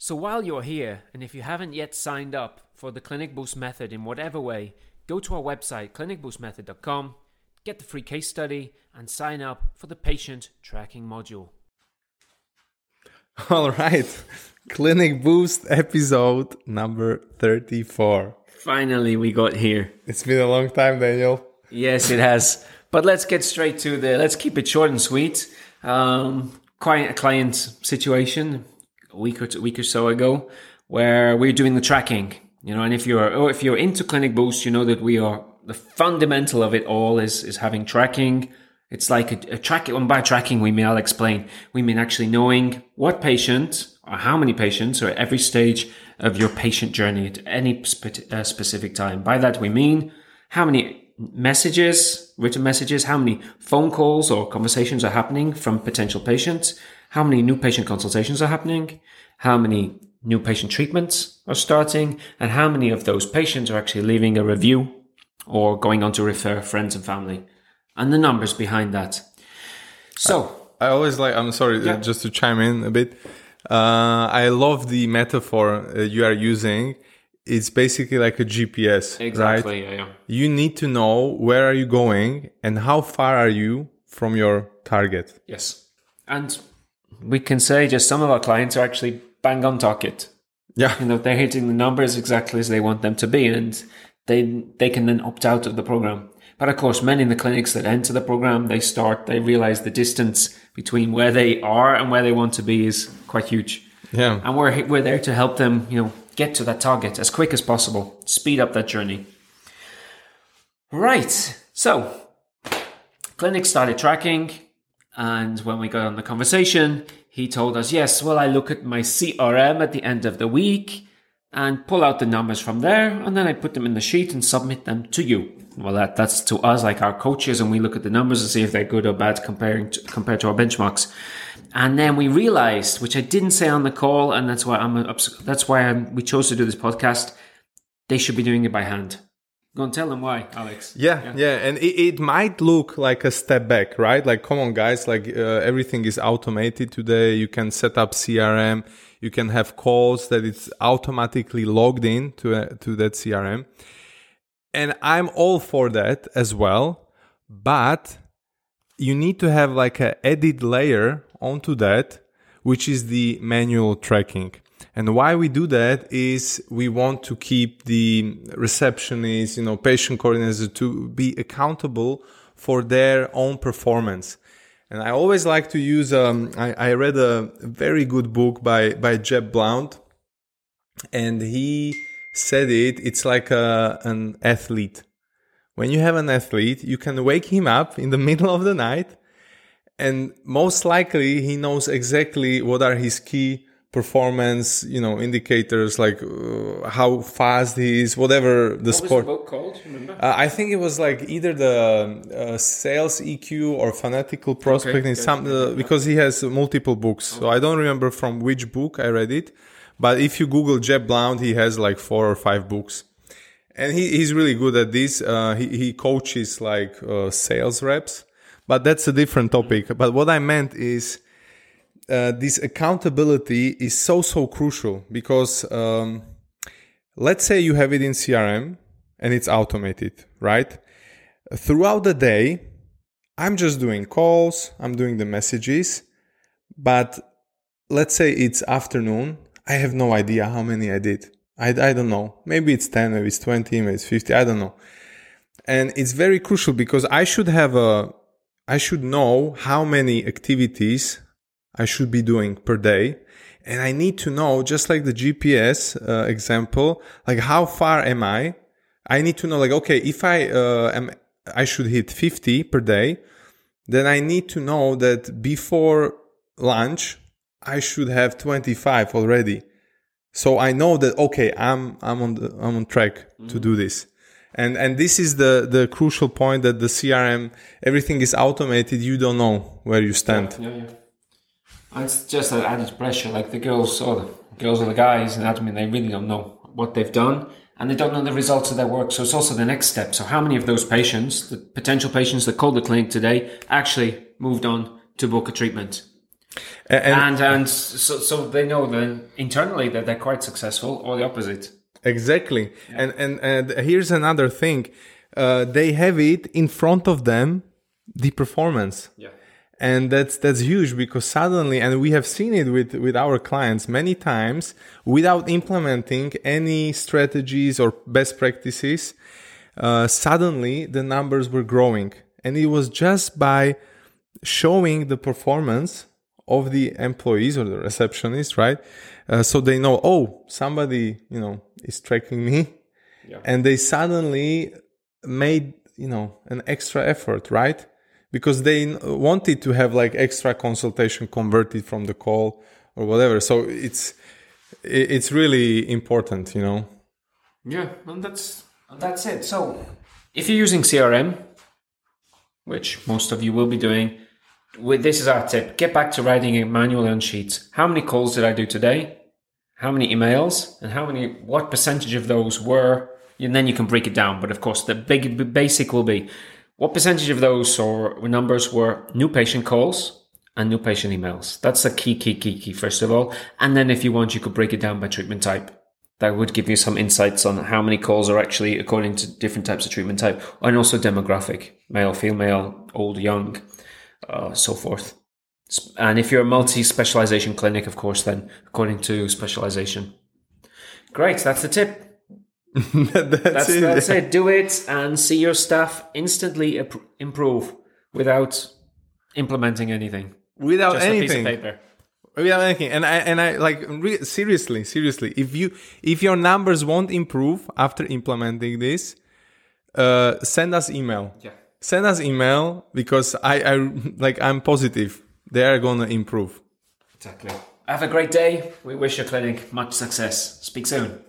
So while you're here, and if you haven't yet signed up for the Clinic Boost method in whatever way, go to our website, clinicboostmethod.com, get the free case study, and sign up for the patient tracking module. All right. Clinic Boost episode number 34. Finally, we got here. It's been a long time, Daniel. Yes, it has. But let's get straight to the. Let's keep it short and sweet. Um, quite a client situation week or two, week or so ago, where we're doing the tracking. You know, and if you're or if you're into Clinic Boost, you know that we are the fundamental of it all is is having tracking. It's like a, a tracking. And by tracking, we mean I'll explain. We mean actually knowing what patient or how many patients or at every stage of your patient journey at any spe- uh, specific time. By that we mean how many messages, written messages, how many phone calls or conversations are happening from potential patients, how many new patient consultations are happening, how many new patient treatments are starting, and how many of those patients are actually leaving a review or going on to refer friends and family, and the numbers behind that. So, I always like, I'm sorry, Yeah. uh, just to chime in a bit. Uh, I love the metaphor uh, you are using. It's basically like a GPS, right? exactly, yeah, yeah. You need to know where are you going and how far are you from your target. Yes. And we can say just some of our clients are actually bang on target. Yeah. You know, they're hitting the numbers exactly as they want them to be and they they can then opt out of the program. But of course, many in the clinics that enter the program, they start, they realize the distance between where they are and where they want to be is quite huge. Yeah. And we're we're there to help them, you know, get to that target as quick as possible, speed up that journey. Right. So, clinics started tracking, and when we got on the conversation, he told us, "Yes, well, I look at my CRM at the end of the week and pull out the numbers from there, and then I put them in the sheet and submit them to you." Well, that, that's to us, like our coaches, and we look at the numbers and see if they're good or bad comparing to, compared to our benchmarks. And then we realized, which I didn't say on the call, and that's why I'm that's why I'm, we chose to do this podcast. They should be doing it by hand. Go and tell them why, Alex. Yeah, yeah, and it, it might look like a step back, right? Like, come on, guys, like uh, everything is automated today. You can set up CRM, you can have calls that it's automatically logged in to uh, to that CRM, and I'm all for that as well. But you need to have like a added layer onto that, which is the manual tracking. And why we do that is we want to keep the receptionists, you know, patient coordinators to be accountable for their own performance. And I always like to use, um, I, I read a very good book by, by Jeb Blount and he said it, it's like a, an athlete. When you have an athlete, you can wake him up in the middle of the night and most likely he knows exactly what are his key performance you know indicators like uh, how fast he is whatever the sport. book called? Remember? uh, i think it was like either the uh, sales eq or fanatical prospecting okay, some okay, uh, because he has multiple books so i don't remember from which book i read it but if you google jeb blount he has like four or five books. And he, he's really good at this. Uh, he, he coaches like uh, sales reps but that's a different topic. But what i meant is uh, this accountability is so so crucial because um, let's say you have it in crm and it's automated right? Throughout the day i'm just doing calls i'm doing the messages but let's say it's afternoon i have no idea how many i did. I, I don't know. Maybe it's 10 maybe it's 20 maybe it's 50 i don't know. And it's very crucial because i should have a i should know how many activities I should be doing per day. And I need to know, just like the GPS uh, example, like how far am I? I need to know, like, okay, if I uh, am, I should hit 50 per day, then I need to know that before lunch, I should have 25 already. So I know that, okay, I'm, I'm on the, I'm on track to do this. And, and this is the, the crucial point that the CRM, everything is automated. You don't know where you stand. Yeah, yeah. And It's just that added pressure. Like the girls or the girls or the guys in admin, they really don't know what they've done and they don't know the results of their work. So it's also the next step. So how many of those patients, the potential patients that called the clinic today, actually moved on to book a treatment? And, and and so so they know that internally that they're quite successful, or the opposite. exactly. And, and and here's another thing. Uh, they have it in front of them, the performance. Yeah. And that's that's huge because suddenly and we have seen it with with our clients many times without implementing any strategies or best practices uh, suddenly the numbers were growing. And it was just by showing the performance of the employees or the receptionist right? Uh, so they know oh somebody you know is tracking me. Yeah. and they suddenly made you know an extra effort right because they wanted to have like extra consultation converted from the call or whatever so it's it's really important you know Yeah, and that's that's it. So, if you're using CRM, which most of you will be doing, with this is our tip: get back to writing it manually on sheets. How many calls did I do today? How many emails? And how many? What percentage of those were? And then you can break it down. But of course, the big basic will be what percentage of those or numbers were new patient calls and new patient emails. That's the key, key, key, key. First of all, and then if you want, you could break it down by treatment type that would give you some insights on how many calls are actually according to different types of treatment type and also demographic male female old young uh, so forth and if you're a multi-specialization clinic of course then according to specialization great that's the tip that's, that's, it. that's it. Do it and see your staff instantly improve without implementing anything. Without just a piece of anything. paper. Without anything. And i and i like re- seriously seriously if you if your numbers won't improve after implementing this uh send us email. Yeah. Send us email because i i like i'm positive they are gonna improve. Exactly. Have a great day. We wish your clinic much success. Speak soon